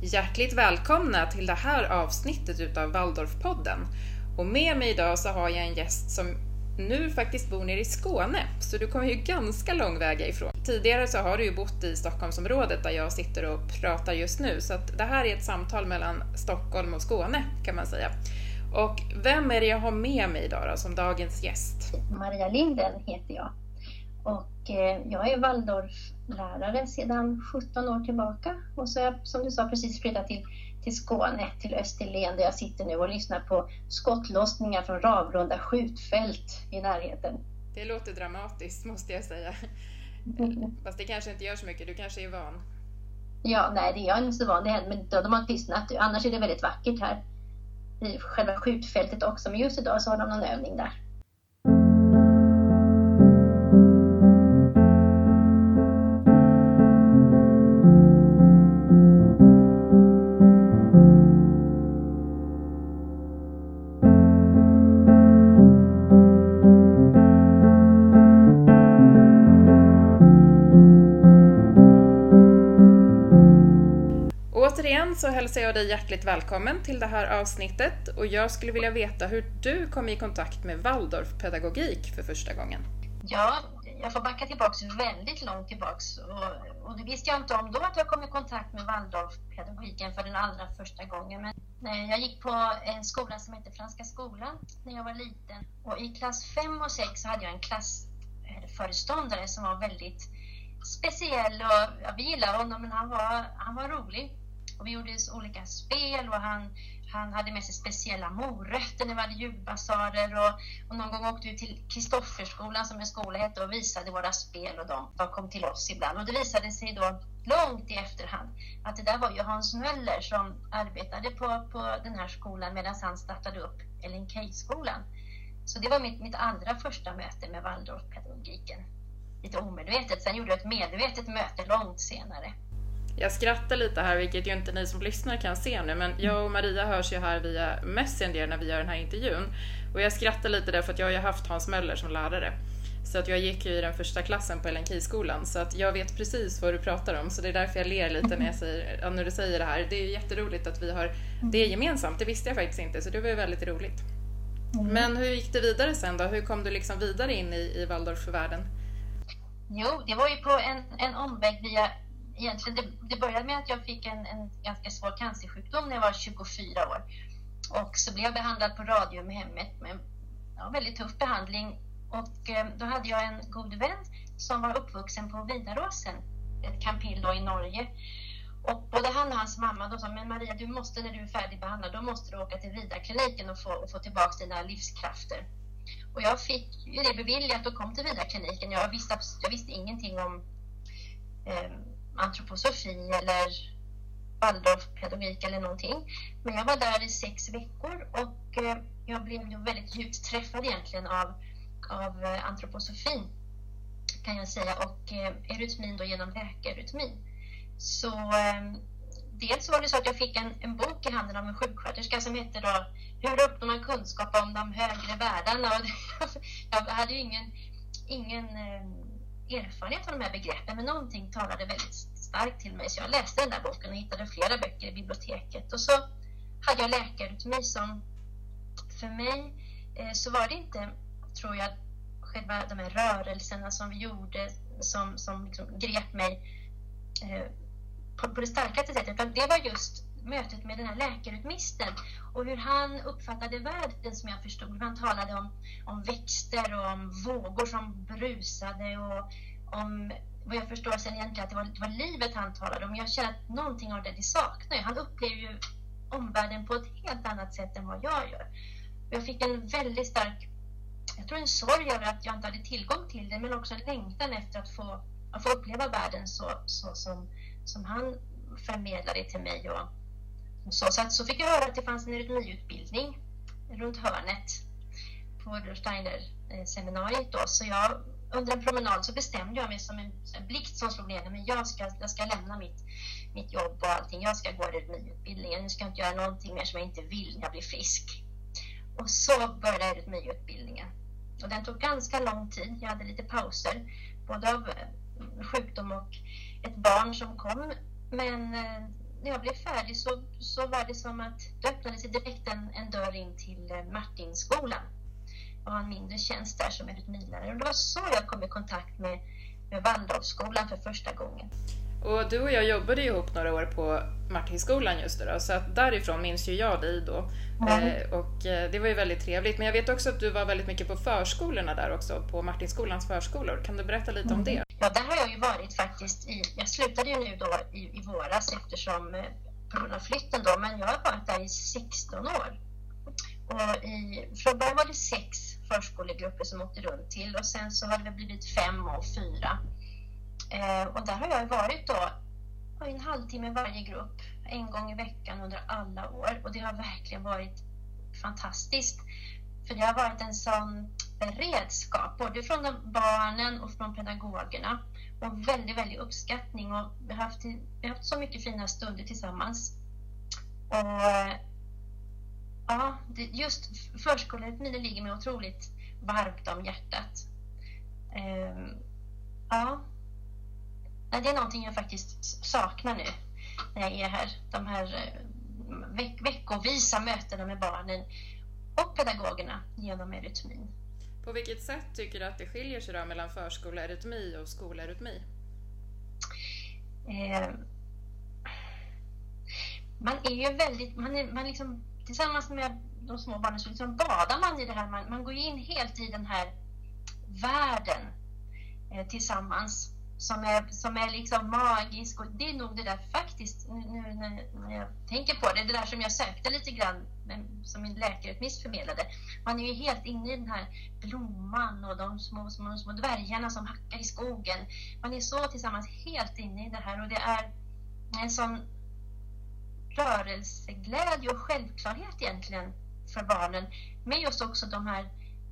Hjärtligt välkomna till det här avsnittet utav Waldorfpodden. Och med mig idag så har jag en gäst som nu faktiskt bor nere i Skåne, så du kommer ju ganska lång väg ifrån. Tidigare så har du ju bott i Stockholmsområdet där jag sitter och pratar just nu, så att det här är ett samtal mellan Stockholm och Skåne kan man säga. Och vem är det jag har med mig idag då, som dagens gäst? Maria Linden heter jag och eh, jag är Waldorf Waldorflärare sedan 17 år tillbaka och så har jag som du sa precis flyttat till, till Skåne, till Österlen där jag sitter nu och lyssnar på skottlossningar från Ravlunda skjutfält i närheten. Det låter dramatiskt måste jag säga. Fast det kanske inte gör så mycket, du kanske är van? Ja, nej det är jag inte så van, det händer, men de har tystnat. Annars är det väldigt vackert här i själva skjutfältet också, men just idag så har de någon övning där. Igen så hälsar jag dig hjärtligt välkommen till det här avsnittet och jag skulle vilja veta hur du kom i kontakt med Waldorfpedagogik för första gången. Ja, jag får backa tillbaks väldigt långt tillbaks och, och det visste jag inte om då att jag kom i kontakt med Waldorfpedagogiken för den allra första gången. Men nej, jag gick på en skola som heter Franska skolan när jag var liten och i klass 5 och 6 hade jag en klassföreståndare som var väldigt speciell och ja, vi gillade honom men han var, han var rolig. Och vi gjorde olika spel och han, han hade med sig speciella morötter när vi hade julbasarer och, och någon gång åkte vi till Kristofferskolan som en skola hette och visade våra spel och de, de kom till oss ibland. Och det visade sig då långt i efterhand att det där var ju Hans Möller som arbetade på, på den här skolan medan han startade upp Ellen Key-skolan. Så det var mitt, mitt allra första möte med Waldorfpedagogiken. Lite omedvetet. Sen gjorde jag ett medvetet möte långt senare. Jag skrattar lite här, vilket ju inte ni som lyssnar kan se nu, men jag och Maria hörs ju här via Messenger när vi gör den här intervjun. Och jag skrattar lite därför att jag har ju haft Hans Möller som lärare. Så att jag gick ju i den första klassen på Ellen så att jag vet precis vad du pratar om. Så det är därför jag ler lite när, jag säger, när du säger det här. Det är ju jätteroligt att vi har det gemensamt, det visste jag faktiskt inte, så det var ju väldigt roligt. Mm. Men hur gick det vidare sen då? Hur kom du liksom vidare in i, i Waldorfvärlden? Jo, det var ju på en, en omväg via egentligen, det, det började med att jag fick en, en ganska svår cancersjukdom när jag var 24 år. Och så blev jag behandlad på Radiumhemmet med ja, väldigt tuff behandling. Och eh, då hade jag en god vän som var uppvuxen på Vidaråsen, ett kampill då i Norge. Och både han och hans mamma då sa, men Maria du måste när du är färdigbehandlad, då måste du åka till Vidarkliniken och få, och få tillbaka dina livskrafter. Och jag fick ju det beviljat och kom till Vidarkliniken. Jag visste, jag visste ingenting om eh, antroposofi eller Waldorfpedagogik eller någonting. Men jag var där i sex veckor och eh, jag blev ju väldigt djupt träffad egentligen av, av eh, antroposofin kan jag säga och eh, erytmin eurytmin då genom läkarytmin. Så dels var det så att jag fick en, en bok i handen av en sjuksköterska som hette då Hur uppnår man kunskap om de högre världarna? Och jag hade ju ingen, ingen erfarenhet av de här begreppen men någonting talade väldigt starkt till mig. Så jag läste den där boken och hittade flera böcker i biblioteket. Och så hade jag läkarrytmi som för mig eh, så var det inte, tror jag, själva de här rörelserna som vi gjorde som, som liksom grep mig eh, på, på det starkaste sättet. Utan det var just mötet med den här läkarutmisten och hur han uppfattade världen som jag förstod. Han talade om, om växter och om vågor som brusade och om vad jag förstår sen egentligen att det var, det var livet han talade om. Jag känner att någonting av det det saknar jag. Han upplever ju omvärlden på ett helt annat sätt än vad jag gör. Jag fick en väldigt stark, jag tror en sorg över att jag inte hade tillgång till det men också en längtan efter att få, att få uppleva världen så, så som, som han förmedlade till mig. Och, så, så, att, så fick jag höra att det fanns en rytmiutbildning runt hörnet på Rudolf Steiner-seminariet eh, då, så jag under en promenad så bestämde jag mig som en, en blixt som slog ner men jag ska, jag ska lämna mitt, mitt jobb och allting. Jag ska gå rytmiutbildningen. Nu ska jag inte göra någonting mer som jag inte vill när jag blir frisk. Och så började rytmiutbildningen. Och den tog ganska lång tid. Jag hade lite pauser, både av eh, sjukdom och ett barn som kom. Men eh, när jag blev färdig så, så var det som att det öppnade sig direkt en, en dörr in till eh, Martinskolan. Jag har en mindre tjänst där som eurytmilärare och det var så jag kom i kontakt med, med Waldorfskolan för första gången. Och du och jag jobbade ihop några år på Martinskolan just då, så att därifrån minns ju jag dig då. Mm. Eh, och eh, det var ju väldigt trevligt. Men jag vet också att du var väldigt mycket på förskolorna där också, på Martinskolans förskolor. Kan du berätta lite mm. om det? Ja, där har jag ju varit faktiskt. I, jag slutade ju nu då i, i våras eftersom eh, på grund av flytten då, men jag har varit där i 16 år. Och i, från början var det sex förskolegrupper som åkte runt till och sen så har det blivit fem och fyra. Eh, och där har jag varit då en halvtimme varje grupp, en gång i veckan under alla år. Och det har verkligen varit fantastiskt. För det har varit en sån beredskap, både från barnen och från pedagogerna. Och väldigt, väldigt uppskattning och vi har haft, vi har haft så mycket fina stunder tillsammans. Och ja, just förskoleutbildningen ligger mig otroligt varmt om hjärtat. Ehm, ja, det är någonting jag faktiskt saknar nu när jag är här. De här eh, veck veckovisa mötena med barnen och pedagogerna genom erytmin. På vilket sätt tycker du att det skiljer sig då mellan förskolearytmi och skolerytmi? Eh, man är ju väldigt, man är, man liksom, tillsammans med de små barnen så liksom badar man i det här, man, man går in helt i den här världen eh, tillsammans som är, som är liksom magisk och det är nog det där faktiskt, nu när jag tänker på det, det där som jag sökte lite grann som min läkarutmiss förmedlade. Man är ju helt inne i den här blomman och de små, små, små dvärgarna som hackar i skogen. Man är så tillsammans helt inne i det här och det är en sån rörelseglädje och självklarhet egentligen för barnen med just också de här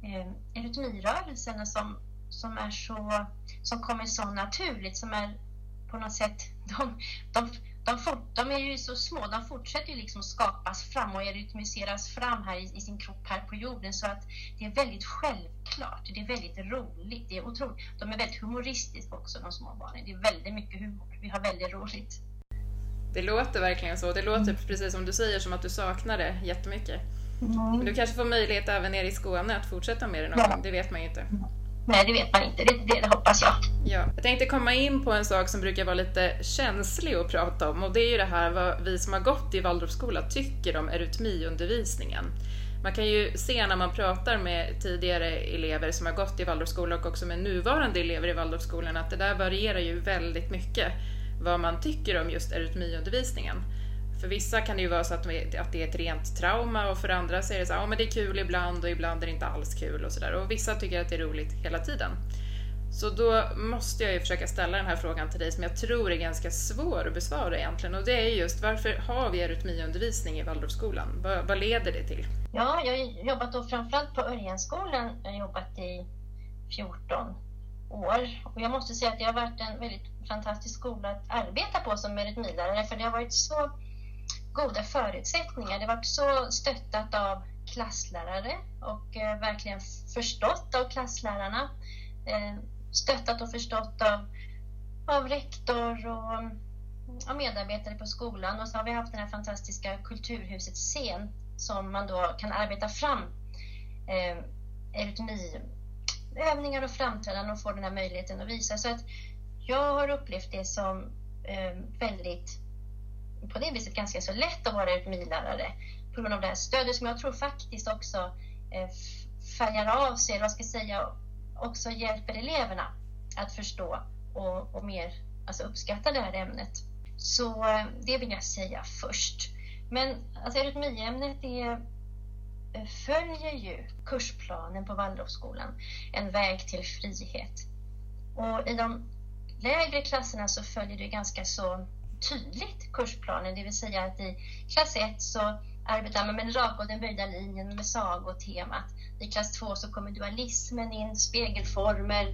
eh, eurytmirörelserna som som är så, som kommer så naturligt, som är på något sätt, de, de, de, fort, de är ju så små, de fortsätter ju liksom skapas fram och rytmiseras fram här i, i, sin kropp här på jorden så att det är väldigt självklart, det är väldigt roligt, det är otroligt. De är väldigt humoristiska också de små barnen, det är väldigt mycket humor, vi har väldigt roligt. Det låter verkligen så, det låter mm. precis som du säger som att du saknar det jättemycket. Mm. Men du kanske får möjlighet även nere i Skåne att fortsätta med det någon ja. gång, det vet man ju inte. Nej, det vet man inte. Det, det, det, hoppas jag. Ja, jag tänkte komma in på en sak som brukar vara lite känslig att prata om och det är ju det här vad vi som har gått i Waldorfskola tycker om eurytmiundervisningen. Man kan ju se när man pratar med tidigare elever som har gått i Waldorfskola och också med nuvarande elever i Waldorfskolan att det där varierar ju väldigt mycket vad man tycker om just eurytmiundervisningen. För vissa kan det ju vara så att det är ett rent trauma och för andra så är det så här, ja, men det är kul ibland och ibland är det inte alls kul och sådär. Och vissa tycker att det är roligt hela tiden. Så då måste jag ju försöka ställa den här frågan till dig som jag tror är ganska svår att besvara egentligen och det är just varför har vi eurytmiundervisning i Waldorfskolan? Vad, vad leder det till? Ja, jag har jobbat då framförallt på Örjenskolan Jag har jobbat i 14 år och jag måste säga att det har varit en väldigt fantastisk skola att arbeta på som eurytmilärare för det har varit så goda förutsättningar. Det var så stöttat av klasslärare och eh, verkligen förstått av klasslärarna. Eh, stöttat och förstått av, av rektor och, och medarbetare på skolan. Och så har vi haft det här fantastiska Kulturhusets scen som man då kan arbeta fram eh, övningar och framträdanden och få den här möjligheten att visa. Så att jag har upplevt det som eh, väldigt på det viset ganska så lätt att vara ekonomilärare på grund av det här stödet som jag tror faktiskt också eh, färgar av sig, eller vad ska jag säga, också hjälper eleverna att förstå och, och mer alltså uppskatta det här ämnet. Så eh, det vill jag säga först. Men alltså, eurytmiämnet är eh, följer ju kursplanen på Waldorfskolan, En väg till frihet. Och i de lägre klasserna så följer det ganska så tydligt kursplanen, det vill säga att i klass 1 så arbetar man med den raka och den böjda linjen med sagotemat. I klass 2 så kommer dualismen in, spegelformer,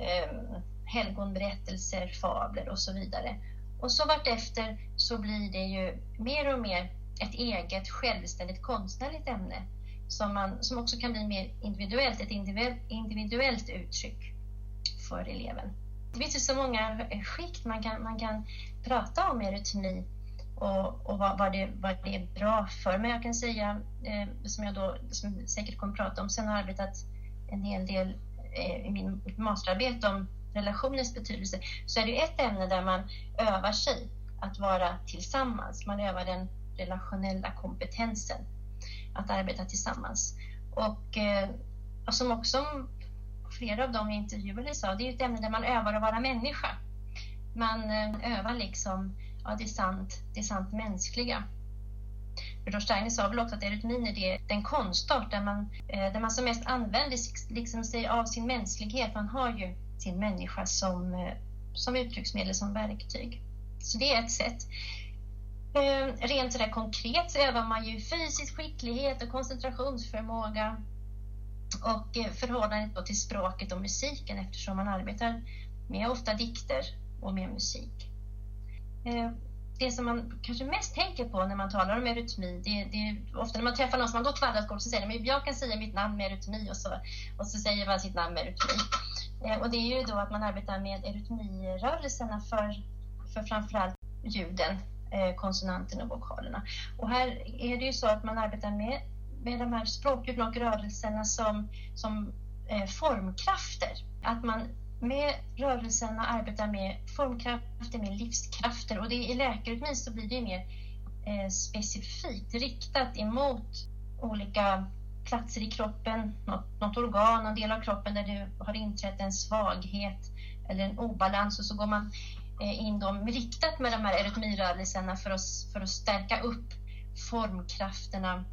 eh, helgonberättelser, fabler och så vidare. Och så vartefter så blir det ju mer och mer ett eget självständigt konstnärligt ämne som, man, som också kan bli mer individuellt, ett individuellt uttryck för eleven. Det finns ju så många skikt man kan, man kan prata om eurytmi och, och vad, vad, det, vad det är bra för. Men jag kan säga, eh, som jag då som säkert kommer prata om sen, har arbetat en hel del eh, i min masterarbete om relationens betydelse, så är det ett ämne där man övar sig att vara tillsammans. Man övar den relationella kompetensen, att arbeta tillsammans. Och, eh, och som också flera av de jag intervjuade sa, det är ett ämne där man övar att vara människa. Man eh, övar liksom ja, det är sant, det är sant mänskliga. Rudolf Steiner sa väl också att eurytmin är den konstart där man, eh, där man som mest använder liksom sig av sin mänsklighet. Man har ju sin människa som, eh, som uttrycksmedel, som verktyg. Så det är ett sätt. Rent sådär konkret så övar man ju fysisk skicklighet och koncentrationsförmåga och eh, förhållandet till språket och musiken eftersom man arbetar med ofta dikter och med musik. Eh, det som man kanske mest tänker på när man talar om eurytmi, det, det är ofta när man träffar någon som har gått waldorfskola så säger de jag kan säga mitt namn med eurytmi och så, och så säger man sitt namn med eurytmi. Eh, och det är ju då att man arbetar med eurytmirörelserna för, för framförallt ljuden, konsonanterna och vokalerna. Och här är det ju så att man arbetar med, med de här språkljuden och rörelserna som, som eh, formkrafter. Att man med rörelserna arbetar med formkrafter, med livskrafter. Och det, i läkarutbildning så blir det mer eh, specifikt riktat emot olika platser i kroppen, något, något organ, en del av kroppen där det har inträtt en svaghet eller en obalans. Och så går man eh, in dem riktat med de här eurytmirörelserna för att, för att stärka upp formkrafterna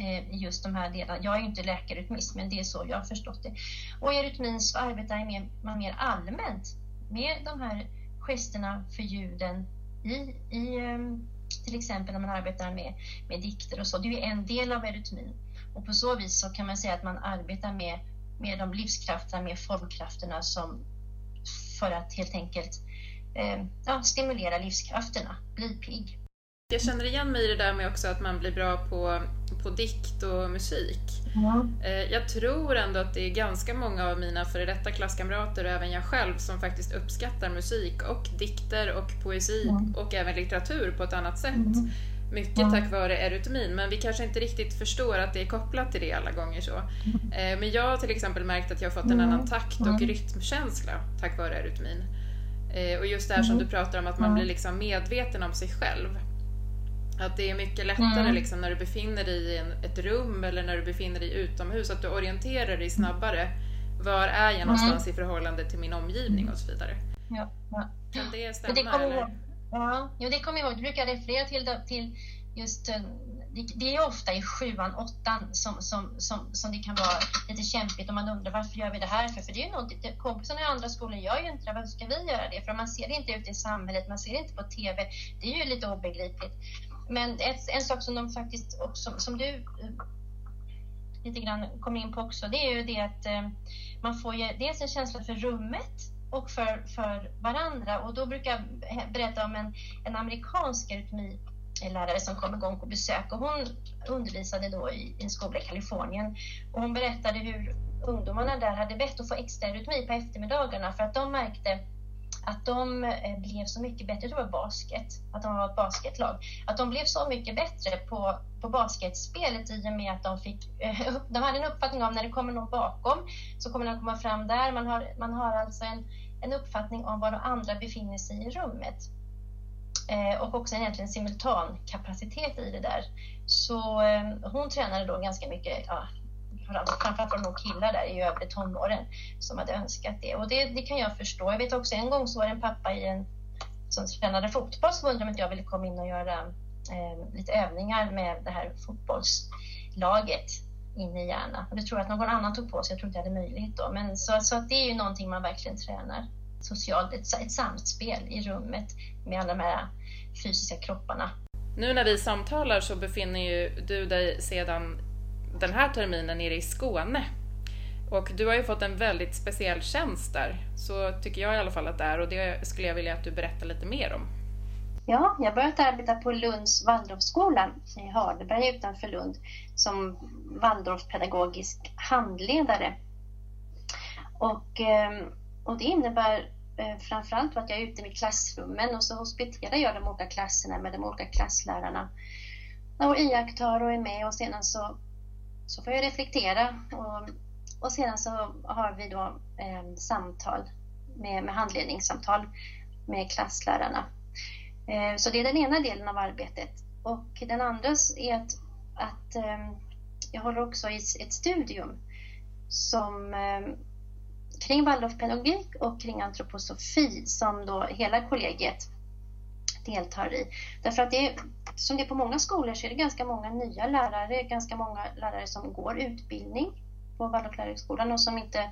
i just de här delarna. Jag är ju inte läkarytmist, men det är så jag har förstått det. Och i rytmin så arbetar man mer allmänt med de här gesterna för ljuden i, i ehm, till exempel när man arbetar med, med dikter och så. Det är ju en del av eurytmin. Och på så vis så kan man säga att man arbetar med, med de livskrafterna, med formkrafterna som för att helt enkelt eh, ja, stimulera livskrafterna, bli pigg. Jag känner igen mig i det där med också att man blir bra på, på dikt och musik. Mm. Jag tror ändå att det är ganska många av mina före detta klasskamrater och även jag själv som faktiskt uppskattar musik och dikter och poesi mm. och även litteratur på ett annat sätt. Mm. Mycket tack vare erytmin, men vi kanske inte riktigt förstår att det är kopplat till det alla gånger. så. Eh, men jag har till exempel märkt att jag har fått en annan takt och rytmkänsla tack vare erytmin. Eh, och just det här som du pratar om, att man blir liksom medveten om sig själv. Att det är mycket lättare mm. liksom, när du befinner dig i en, ett rum eller när du befinner dig utomhus, att du orienterar dig snabbare. Var är jag någonstans mm. i förhållande till min omgivning och så vidare. Ja, ja. Kan det stämma? Det kommer eller? Ja, jo, det kommer jag ihåg. Du brukar referera till, till just eh, det är ofta i sjuan, åttan som, som, som, som det kan vara lite kämpigt och man undrar varför gör vi det här för? För det är ju något, kompisarna i andra skolor gör ju inte det, varför ska vi göra det? För man ser det inte ute i samhället, man ser det inte på TV. Det är ju lite obegripligt. Men ett, en sak som de faktiskt också, som du eh, lite grann kom in på också, det är ju det att eh, man får ju dels en känsla för rummet och för, för varandra. Och då brukar jag berätta om en, en amerikansk lärare som kom igång på besök och hon undervisade då i en skola i Kalifornien och hon berättade hur ungdomarna där hade bett att få extra rytmi på eftermiddagarna för att de märkte att de eh, blev så mycket bättre, det var basket, att de var ett basketlag, att de blev så mycket bättre på, på basketspelet i och med att de fick, eh, de hade en uppfattning om när det kommer någon bakom så kommer den komma fram där, man har, man har alltså en, en uppfattning om var de andra befinner sig i rummet. Eh, och också egentligen simultankapacitet i det där. Så eh, hon tränade då ganska mycket, ja, framförallt var det nog killar där i övre tonåren som hade önskat det. Och det, det, kan jag förstå. Jag vet också en gång så var det en pappa i en, som tränade fotboll som undrade om inte jag ville komma in och göra eh, lite övningar med det här fotbollslaget inne i Järna. Och det tror jag att någon annan tog på sig. Jag tror inte jag hade möjlighet då. Men så, så det är ju någonting man verkligen tränar socialt. Ett, ett samspel i rummet med alla de här fysiska kropparna. Nu när vi samtalar så befinner ju du dig sedan den här terminen nere i Skåne. Och du har ju fått en väldigt speciell tjänst där, så tycker jag i alla fall att det är och det skulle jag vilja att du berättar lite mer om. Ja, jag börjat arbeta på Lunds Waldorfskola i Hardeberg utanför Lund som Waldorfpedagogisk handledare. Och, ehm, och det innebär eh, framförallt att jag är ute med klassrummen och så hospiterar jag de olika klasserna med de olika klasslärarna och iakttar och är med och sedan så, så får jag reflektera och, och sedan så har vi då eh, samtal med, med handledningssamtal med klasslärarna. Eh, så det är den ena delen av arbetet. Och den andra är att, att eh, jag håller också i ett studium som eh, kring Waldorfpedagogik och kring antroposofi som då hela kollegiet deltar i. Därför att det eftersom som det är på många skolor så är det ganska många nya lärare, ganska många lärare som går utbildning på Waldorflärarhögskolan och som inte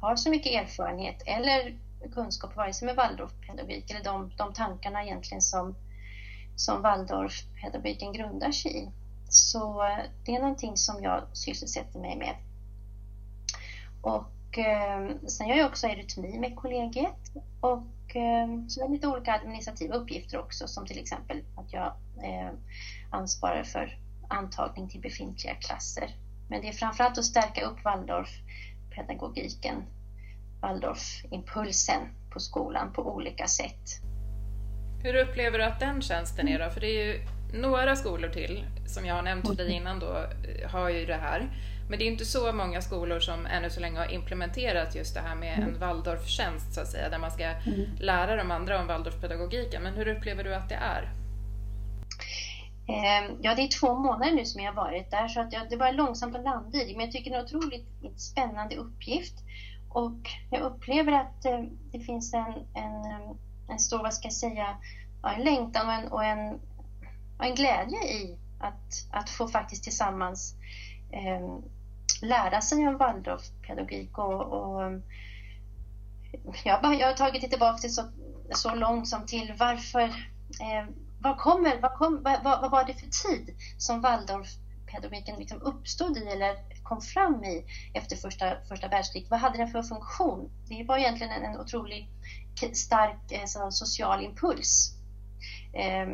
har så mycket erfarenhet eller kunskap vare sig med Waldorfpedagogik eller de, de tankarna egentligen som, som Waldorfpedagogiken grundar sig i. Så eh, det är någonting som jag sysselsätter mig med. Och eh, sen gör jag också eurytmi med kollegiet och Eh, så det är lite olika administrativa uppgifter också som till exempel att jag eh, ansvarar för antagning till befintliga klasser. Men det är framförallt att stärka upp Waldorfpedagogiken, Waldorfimpulsen på skolan på olika sätt. Hur upplever du att den tjänsten är då? För det är ju några skolor till, som jag har nämnt för dig innan då, har ju det här. Men det är inte så många skolor som ännu så länge har implementerat just det här med en Waldorftjänst så att säga, där man ska mm. lära de andra om Waldorfpedagogiken. Men hur upplever du att det är? Ehm, ja, det är två månader nu som jag har varit där så att jag, det var långsamt att landa i. Men jag tycker det är en otroligt spännande uppgift. Och jag upplever att eh, det finns en, en, en stor, vad ska jag säga, en längtan och en, och en, och en glädje i att, att få faktiskt tillsammans eh, lära sig om Waldorfpedagogik och, och jag, jag har tagit det tillbaka till så, så långt som till varför, eh, vad kommer, vad, kom, vad, vad, var det för tid som Waldorfpedagogiken liksom uppstod i eller kom fram i efter första, första världskriget? Vad hade den för funktion? Det var egentligen en, en otroligt stark eh, social impuls eh,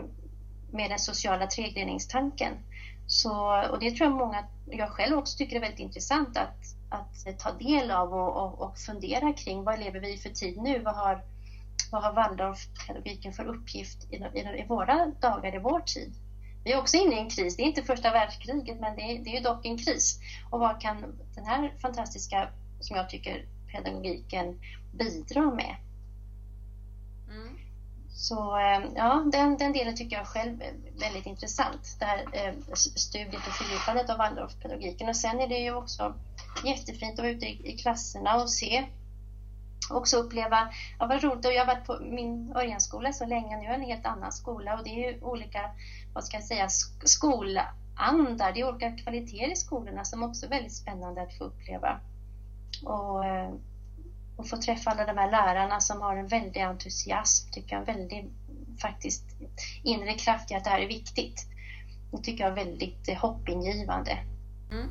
med den sociala tregreningstanken. Så, och det tror jag många, jag själv också tycker är väldigt intressant att, att ta del av och, och, och fundera kring vad lever vi i för tid nu? Vad har, vad har Waldorfpedagogiken för uppgift i, i, i, våra dagar, i vår tid? Vi är också inne i en kris. Det är inte första världskriget, men det är, det är dock en kris. Och vad kan den här fantastiska, som jag tycker, pedagogiken bidra med? Så eh, ja, den, den delen tycker jag själv är väldigt intressant. Det här eh, studiet och fördjupandet av Waldorfpedagogiken. Och sen är det ju också jättefint att vara ute i, i klasserna och se också uppleva, ja vad roligt, och jag har varit på min Örjanskola så länge, nu är en helt annan skola och det är ju olika, vad ska jag säga, skolandar, det är olika kvaliteter i skolorna som också är väldigt spännande att få uppleva. Och, eh, och få träffa alla de här lärarna som har en väldig entusiasm, tycker jag, en väldig faktiskt inre kraft i att det här är viktigt. Det tycker jag är väldigt hoppingivande. Mm.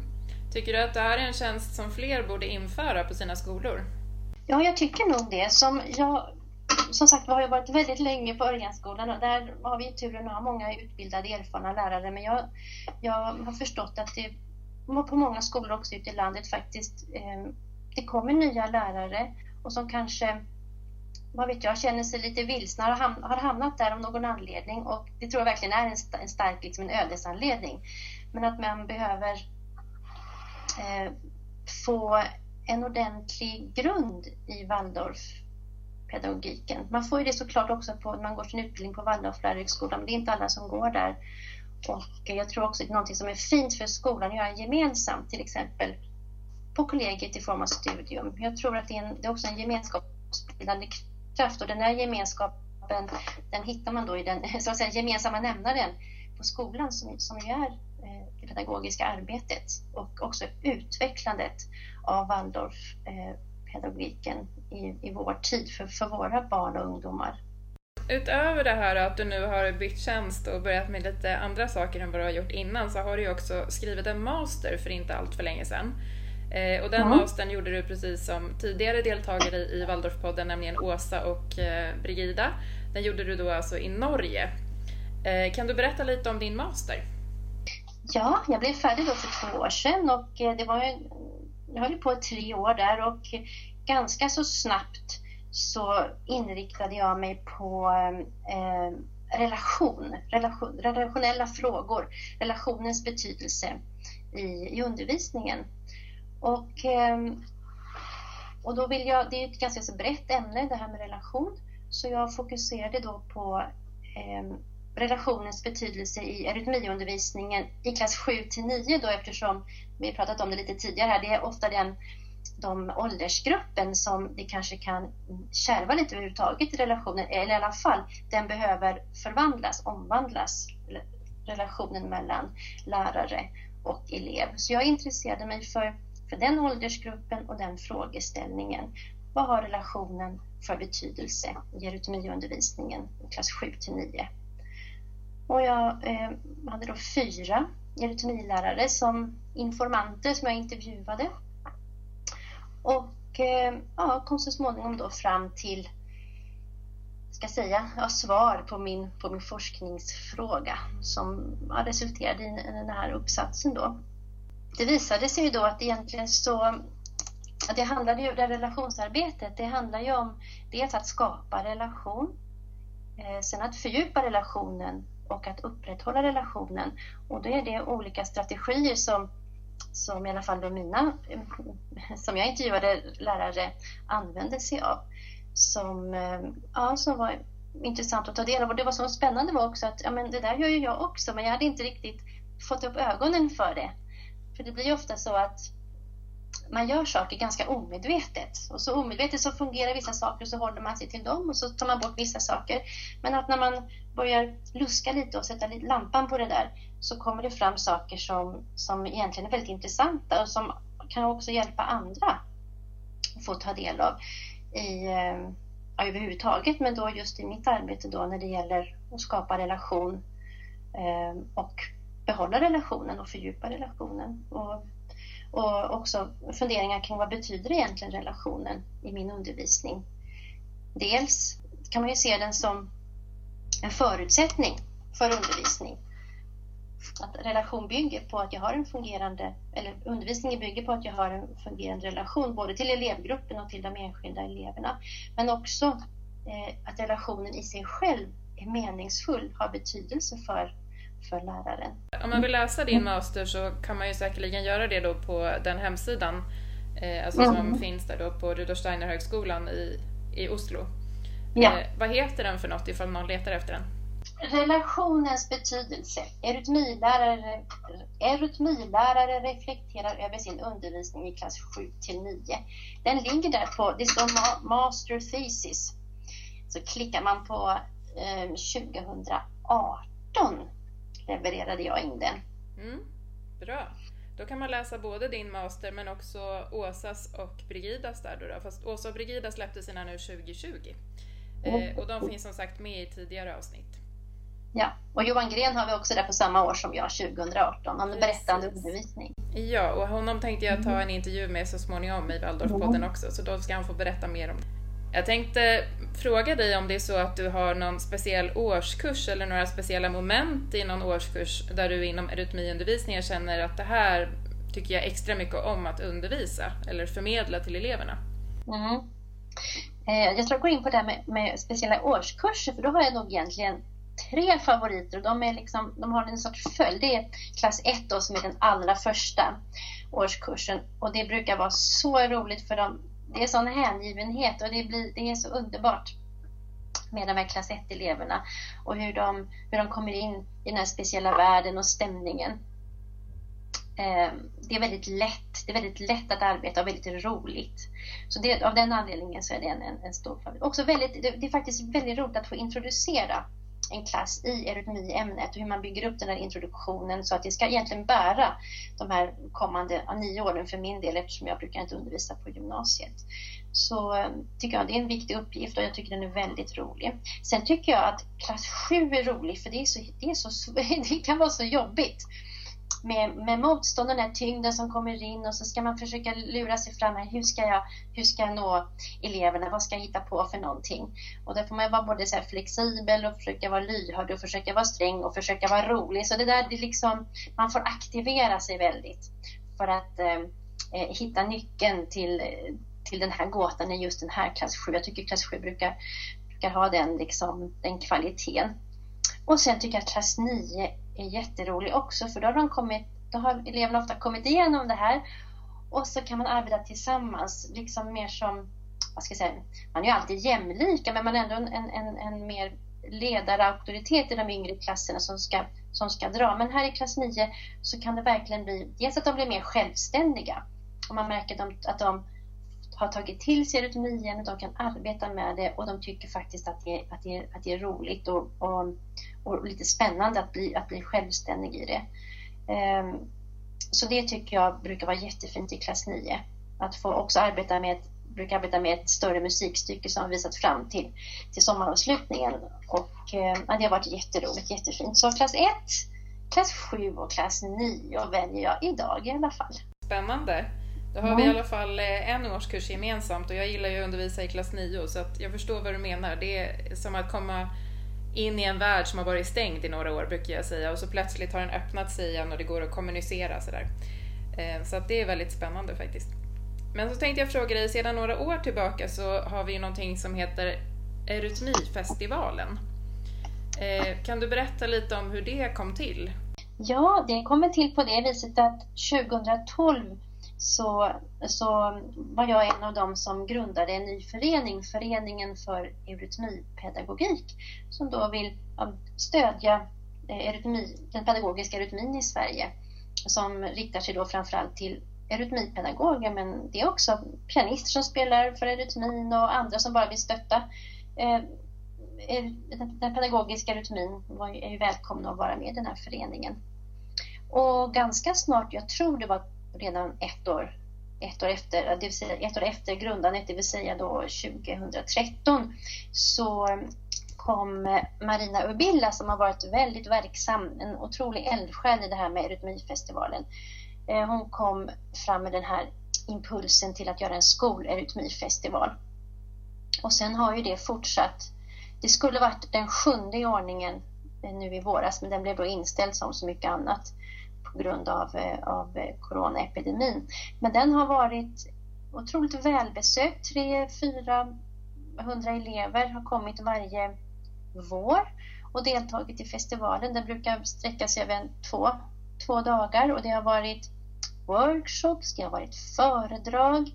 Tycker du att det här är en tjänst som fler borde införa på sina skolor? Ja, jag tycker nog det. Som, jag, som sagt har jag varit väldigt länge på Örjanskolan och där har vi turen att ha många utbildade erfarna lärare men jag, jag har förstått att det på många skolor också ute i landet faktiskt eh, det kommer nya lärare och som kanske vad vet jag, känner sig lite vilsna och har hamnat där av någon anledning och det tror jag verkligen är en, stark liksom en ödesanledning. Men att man behöver eh, få en ordentlig grund i Waldorfpedagogiken. Man får ju det såklart också på, när man går sin utbildning på Waldorflärarhögskolan, men det är inte alla som går där. Och jag tror också att det är något som är fint för skolan att göra gemensamt, till exempel på kollegiet i form av studium. Jag tror att det är, en, det är också en gemenskapsbildande kraft och den här gemenskapen den hittar man då i den så att säga, gemensamma nämnaren på skolan som, som ju är eh, det pedagogiska arbetet och också utvecklandet av Waldorfpedagogiken eh, i, i vår tid för, för våra barn och ungdomar. Utöver det här att du nu har bytt tjänst och börjat med lite andra saker än vad du har gjort innan så har du ju också skrivit en master för inte allt för länge sedan. Eh, och den mm. mastern gjorde du precis som tidigare deltagare i Waldorfpodden, nämligen Åsa och eh, Brigida. Den gjorde du då alltså i Norge. Eh, kan du berätta lite om din master? Ja, jag blev färdig då för två år sedan och det var ju, jag höll på i tre år där och ganska så snabbt så inriktade jag mig på eh, relation, relation, relationella frågor, relationens betydelse i, i undervisningen. Och, ehm, och då vill jag, det är ett ganska så brett ämne det här med relation, så jag fokuserade då på eh, relationens betydelse i arytmiundervisningen i klass 7 till 9 då eftersom vi har pratat om det lite tidigare här, det är ofta den de åldersgruppen som det kanske kan kärva lite överhuvudtaget i relationen, eller i alla fall den behöver förvandlas, omvandlas, relationen mellan lärare och elev. Så jag intresserade mig för, för den åldersgruppen och den frågeställningen. Vad har relationen för betydelse i eurytmiundervisningen i klass 7 till 9? Och jag eh, hade då fyra eurytmilärare som informanter som jag intervjuade och eh, ja, kom så småningom då fram till ska säga, ja, svar på min, på min forskningsfråga som ja, resulterade i den här uppsatsen. Då. Det visade sig ju då att egentligen så det handlade ju, det relationsarbetet, det handlar ju om dels att skapa relation, eh, sen att fördjupa relationen och att upprätthålla relationen. Och då är det olika strategier som som i alla fall då mina, som jag intervjuade lärare använde sig av. Som, eh, ja, som var intressant att ta del av. Och det var så spännande var också att ja, men det där gör ju jag också, men jag hade inte riktigt fått upp ögonen för det. För det blir ju ofta så att man gör saker ganska omedvetet. Och så omedvetet så fungerar vissa saker och så håller man sig till dem och så tar man bort vissa saker. Men att när man börjar luska lite och sätta lampan på det där så kommer det fram saker som, som egentligen är väldigt intressanta och som kan också hjälpa andra att få ta del av i, eh, ja, överhuvudtaget, men då just i mitt arbete då när det gäller att skapa relation eh, och behålla relationen och fördjupa relationen. Och, och också funderingar kring vad betyder egentligen relationen i min undervisning. Dels kan man ju se den som en förutsättning för undervisning att relation bygger på att jag har en fungerande, eller undervisningen bygger på att jag har en fungerande relation både till elevgruppen och till de enskilda eleverna. Men också eh, att relationen i sig själv är meningsfull, har betydelse för, för läraren. Om man vill läsa din master så kan man ju säkerligen göra det då på den hemsidan eh, alltså som mm. finns där då på Rudolf Steiner högskolan i, i Oslo. Ja. Eh, vad heter den för något ifall någon letar efter den? Relationens betydelse. Eurytmilärare, eurytmilärare reflekterar över sin undervisning i klass 7 till 9. Den ligger där på, det står Master Thesis. Så klickar man på eh, 2018 levererade jag in den. Mm, bra. Då kan man läsa både din master men också Åsas och Brigidas där då. Fast Åsa och Brigida släppte sina nu 2020. Eh, och de finns som sagt med i tidigare avsnitt. Ja, och Johan Gren har vi också där på samma år som jag, 2018, om berättande undervisning. Ja, och honom tänkte jag ta en intervju med så småningom i Waldorfpodden också, så då ska han få berätta mer om det. Jag tänkte fråga dig om det är så att du har någon speciell årskurs eller några speciella moment i någon årskurs där du inom erytmiundervisningen känner att det här tycker jag extra mycket om att undervisa eller förmedla till eleverna? Mm. Eh, jag tror jag går in på det här med, med speciella årskurser, för då har jag nog egentligen tre favoriter och de, är liksom, de har en sorts följd. Det är klass 1 då, som är den allra första årskursen och det brukar vara så roligt för de det är sån hängivenhet och det, blir, det är så underbart med de här klass 1-eleverna och hur de, hur de kommer in i den här speciella världen och stämningen. Ehm, det är väldigt lätt, det är väldigt lätt att arbeta och väldigt roligt. Så det, av den anledningen så är det en, en, en stor favorit. Också väldigt, det, det är faktiskt väldigt roligt att få introducera en klass i eurytmiämnet och hur man bygger upp den här introduktionen så att det ska egentligen bära de här kommande ja, nio åren för min del eftersom jag brukar inte undervisa på gymnasiet. Så eh, tycker jag det är en viktig uppgift och jag tycker den är väldigt rolig. Sen tycker jag att klass 7 är rolig för det, är så, det, är så, det kan vara så jobbigt med, med motstånd, och den här tyngden som kommer in och så ska man försöka lura sig fram här. Hur ska jag, hur ska jag nå eleverna? Vad ska jag hitta på för någonting? Och där får man vara både så flexibel och försöka vara lyhörd och försöka vara sträng och försöka vara rolig. Så det där, det liksom, man får aktivera sig väldigt för att eh, eh hitta nyckeln till, till den här gåtan i just den här klass 7. Jag tycker klass 7 brukar, brukar ha den, liksom, den kvaliteten. Och sen tycker jag att klass 9 är jätterolig också för då har, de kommit, då har eleverna ofta kommit igenom det här och så kan man arbeta tillsammans, liksom mer som, vad ska jag säga, man är ju alltid jämlika men man är ändå en, en, en mer ledarauktoritet i de yngre klasserna som ska, som ska dra. Men här i klass 9 så kan det verkligen bli, dels att de blir mer självständiga och man märker att de, att de har tagit till sig rytmien, de kan arbeta med det och de tycker faktiskt att det, att det, att det är roligt och, och, och, lite spännande att bli, att bli självständig i det. Um, så det tycker jag brukar vara jättefint i klass 9. Att få också arbeta med brukar arbeta med ett större musikstycke som har visat fram till, till sommaravslutningen. Och eh, det har varit jätteroligt, jättefint. Så klass 1, klass 7 och klass 9 väljer jag idag i alla fall. Spännande! Då har mm. vi i alla fall eh, en årskurs gemensamt och jag gillar ju att undervisa i klass 9 så att jag förstår vad du menar. Det är som att komma in i en värld som har varit stängd i några år brukar jag säga och så plötsligt har den öppnat sig igen och det går att kommunicera sådär. Eh, så att det är väldigt spännande faktiskt. Men så tänkte jag fråga dig, sedan några år tillbaka så har vi någonting som heter Eurytmifestivalen. Eh, kan du berätta lite om hur det kom till? Ja, det kom till på det viset att 2012 så, så var jag en av dem som grundade en ny förening, Föreningen för eurytmipedagogik, som då vill stödja eh, eurytmi, den pedagogiska eurytmin i Sverige, som riktar sig då framförallt till eurytmipedagoger, men det är också pianister som spelar för eurytmin och andra som bara vill stötta eh, den pedagogiska eurytmin är ju välkomna att vara med i den här föreningen. Och ganska snart, jag tror det var redan ett år, ett år efter, det vill säga ett år efter grundandet, det vill säga då 2013, så kom Marina Ubilla som har varit väldigt verksam, en otrolig eldsjäl i det här med Eurytmifestivalen. Eh, hon kom fram med den här impulsen till att göra en skolerytmifestival. Och sen har ju det fortsatt. Det skulle varit den sjunde i ordningen eh, nu i våras, men den blev då inställd som så mycket annat på grund av, eh, av eh, coronaepidemin. Men den har varit otroligt välbesökt. 300-400 elever har kommit varje vår och deltagit i festivalen. Den brukar sträcka sig över två, två dagar och det har varit workshops, det har varit föredrag,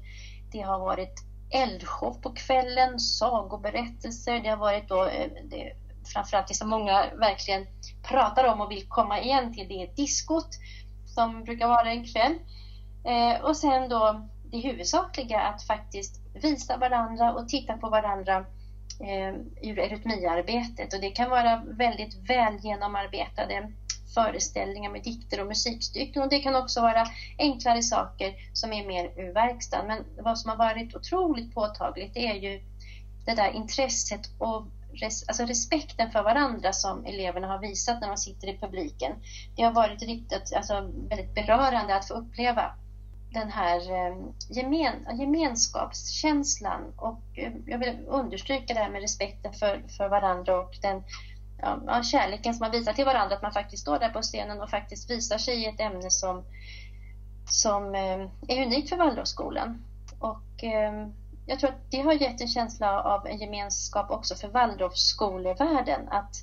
det har varit eldshow på kvällen, sagoberättelser, det har varit då eh, det, framförallt det som många verkligen pratar om och vill komma igen till, det är diskot som brukar vara en kväll. Eh, och sen då det huvudsakliga att faktiskt visa varandra och titta på varandra eh, ur erytmiarbetet. och det kan vara väldigt väl genomarbetade föreställningar med dikter och musikstycken och det kan också vara enklare saker som är mer ur verkstaden. Men vad som har varit otroligt påtagligt det är ju det där intresset och res, alltså respekten för varandra som eleverna har visat när de sitter i publiken. Det har varit riktigt, alltså väldigt berörande att få uppleva den här ehm, gemen, gemenskapskänslan och eh, jag vill understryka det här med respekten för, för varandra och den ja, kärleken som man visar till varandra, att man faktiskt står där på scenen och faktiskt visar sig i ett ämne som, som ehm, är unikt för Waldorfskolan. Och ehm, jag tror att det har gett en känsla av en gemenskap också för Waldorfskolevärlden, att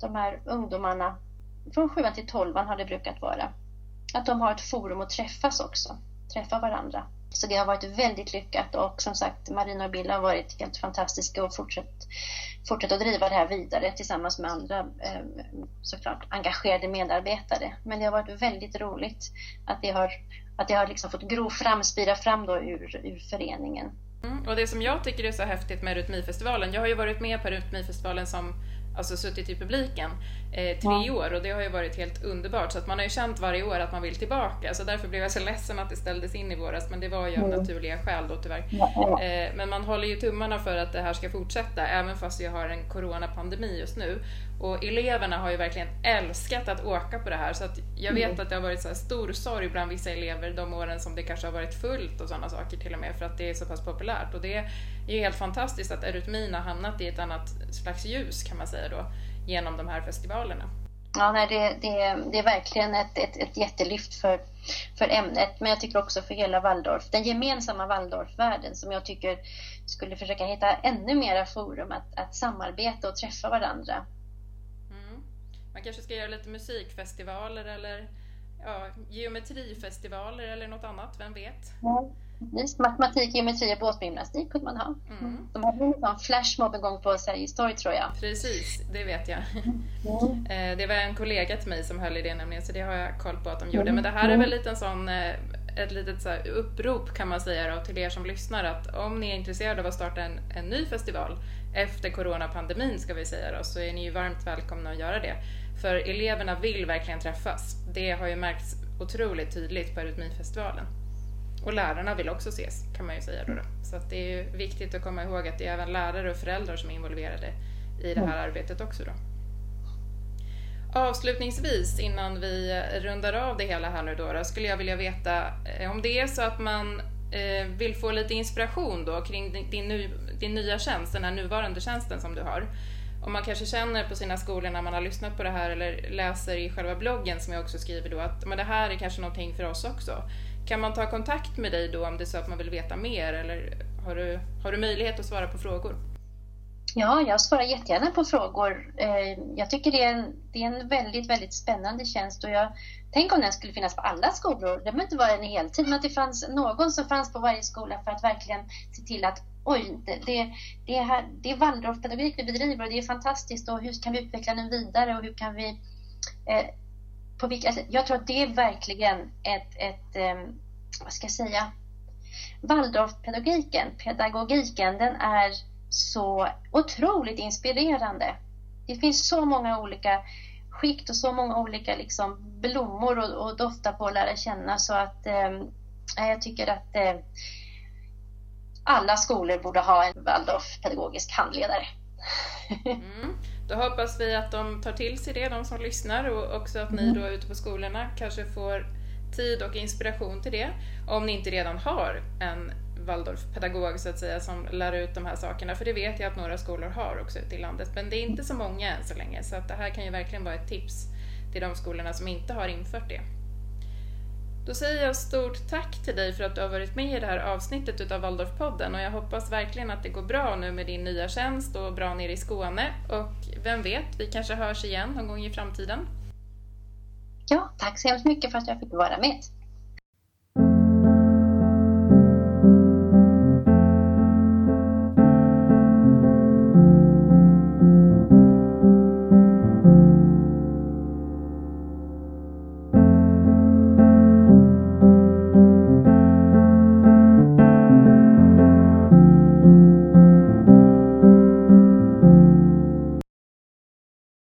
de här ungdomarna från 7 till 12 har det brukat vara, att de har ett forum att träffas också, träffa varandra. Så det har varit väldigt lyckat och som sagt Marina och Bill har varit helt fantastiska och fortsatt, fortsatt att driva det här vidare tillsammans med andra eh, såklart engagerade medarbetare. Men det har varit väldigt roligt att det har, att det har liksom fått gro fram, spira fram då ur, ur föreningen. Mm, och det som jag tycker är så häftigt med Rytmifestivalen, jag har ju varit med på Rytmifestivalen som alltså suttit i publiken eh, tre ja. år och det har ju varit helt underbart så att man har ju känt varje år att man vill tillbaka så därför blev jag så ledsen att det ställdes in i våras men det var ju av mm. naturliga skäl då tyvärr. Ja. Eh, men man håller ju tummarna för att det här ska fortsätta även fast vi har en coronapandemi just nu och eleverna har ju verkligen älskat att åka på det här så att jag vet mm. att det har varit så här stor sorg bland vissa elever de åren som det kanske har varit fullt och sådana saker till och med för att det är så pass populärt och det är ju helt fantastiskt att eurytmin har hamnat i ett annat slags ljus kan man säga då genom de här festivalerna. Ja, nej, det, det, det är verkligen ett, ett, ett jättelyft för, för ämnet, men jag tycker också för hela Waldorf, den gemensamma Waldorfvärlden som jag tycker skulle försöka hitta ännu mera forum att, att samarbeta och träffa varandra. Mm. Man kanske ska göra lite musikfestivaler eller ja, geometrifestivaler eller något annat, vem vet? Ja. Just matematik, geometri och båtgymnastik kunde man ha. Mm. De hade en flashmob en gång på Sveriges torg tror jag. Precis, det vet jag. Mm. Det var en kollega till mig som höll i det nämligen, så det har jag koll på att de gjorde. Mm. Men det här är väl lite en sån eh, ett litet så upprop kan man säga då, till er som lyssnar att om ni är intresserade av att starta en, en ny festival efter coronapandemin ska vi säga då, så är ni ju varmt välkomna att göra det. För eleverna vill verkligen träffas. Det har ju märkts otroligt tydligt på Eurytmifestivalen. Och lärarna vill också ses, kan man ju säga då. då. Så det är ju viktigt att komma ihåg att det är även lärare och föräldrar som är involverade i det här arbetet också. Då. Avslutningsvis, innan vi rundar av det hela här nu då, då skulle jag vilja veta eh, om det är så att man eh, vill få lite inspiration då kring din, din, din nya tjänst, den här nuvarande tjänsten som du har. Om man kanske känner på sina skolor när man har lyssnat på det här eller läser i själva bloggen som jag också skriver då att men det här är kanske någonting för oss också. Kan man ta kontakt med dig då om det är så att man vill veta mer eller har du, har du möjlighet att svara på frågor? Ja, jag svarar jättegärna på frågor. Eh, jag tycker det är, en, det är en väldigt, väldigt spännande tjänst och jag tänk om den skulle finnas på alla skolor. Det behöver inte vara en heltid, men att det fanns någon som fanns på varje skola för att verkligen se till att oj, det, det, det, är, här, det är Waldorfpedagogik vi bedriver och det är fantastiskt och hur kan vi utveckla den vidare och hur kan vi eh, på vilka, alltså, jag tror att det är verkligen ett, ett eh, vad ska jag säga, Waldorfpedagogiken, pedagogiken, den är så otroligt inspirerande. Det finns så många olika skikt och så många olika liksom, blommor och, och dofta på och lära känna så att eh, jag tycker att eh, alla skolor borde ha en Waldorf-pedagogisk handledare. Mm. Då hoppas vi att de tar till sig det, de som lyssnar och också att ni mm. då ute på skolorna kanske får tid och inspiration till det. Om ni inte redan har en Waldorfpedagog så att säga som lär ut de här sakerna, för det vet jag att några skolor har också ute i landet, men det är inte så många än så länge, så att det här kan ju verkligen vara ett tips till de skolorna som inte har infört det. Då säger jag stort tack till dig för att du har varit med i det här avsnittet utav Waldorfpodden och jag hoppas verkligen att det går bra nu med din nya tjänst och bra nere i Skåne och vem vet, vi kanske hörs igen någon gång i framtiden. Ja, tack så hemskt mycket för att jag fick vara med.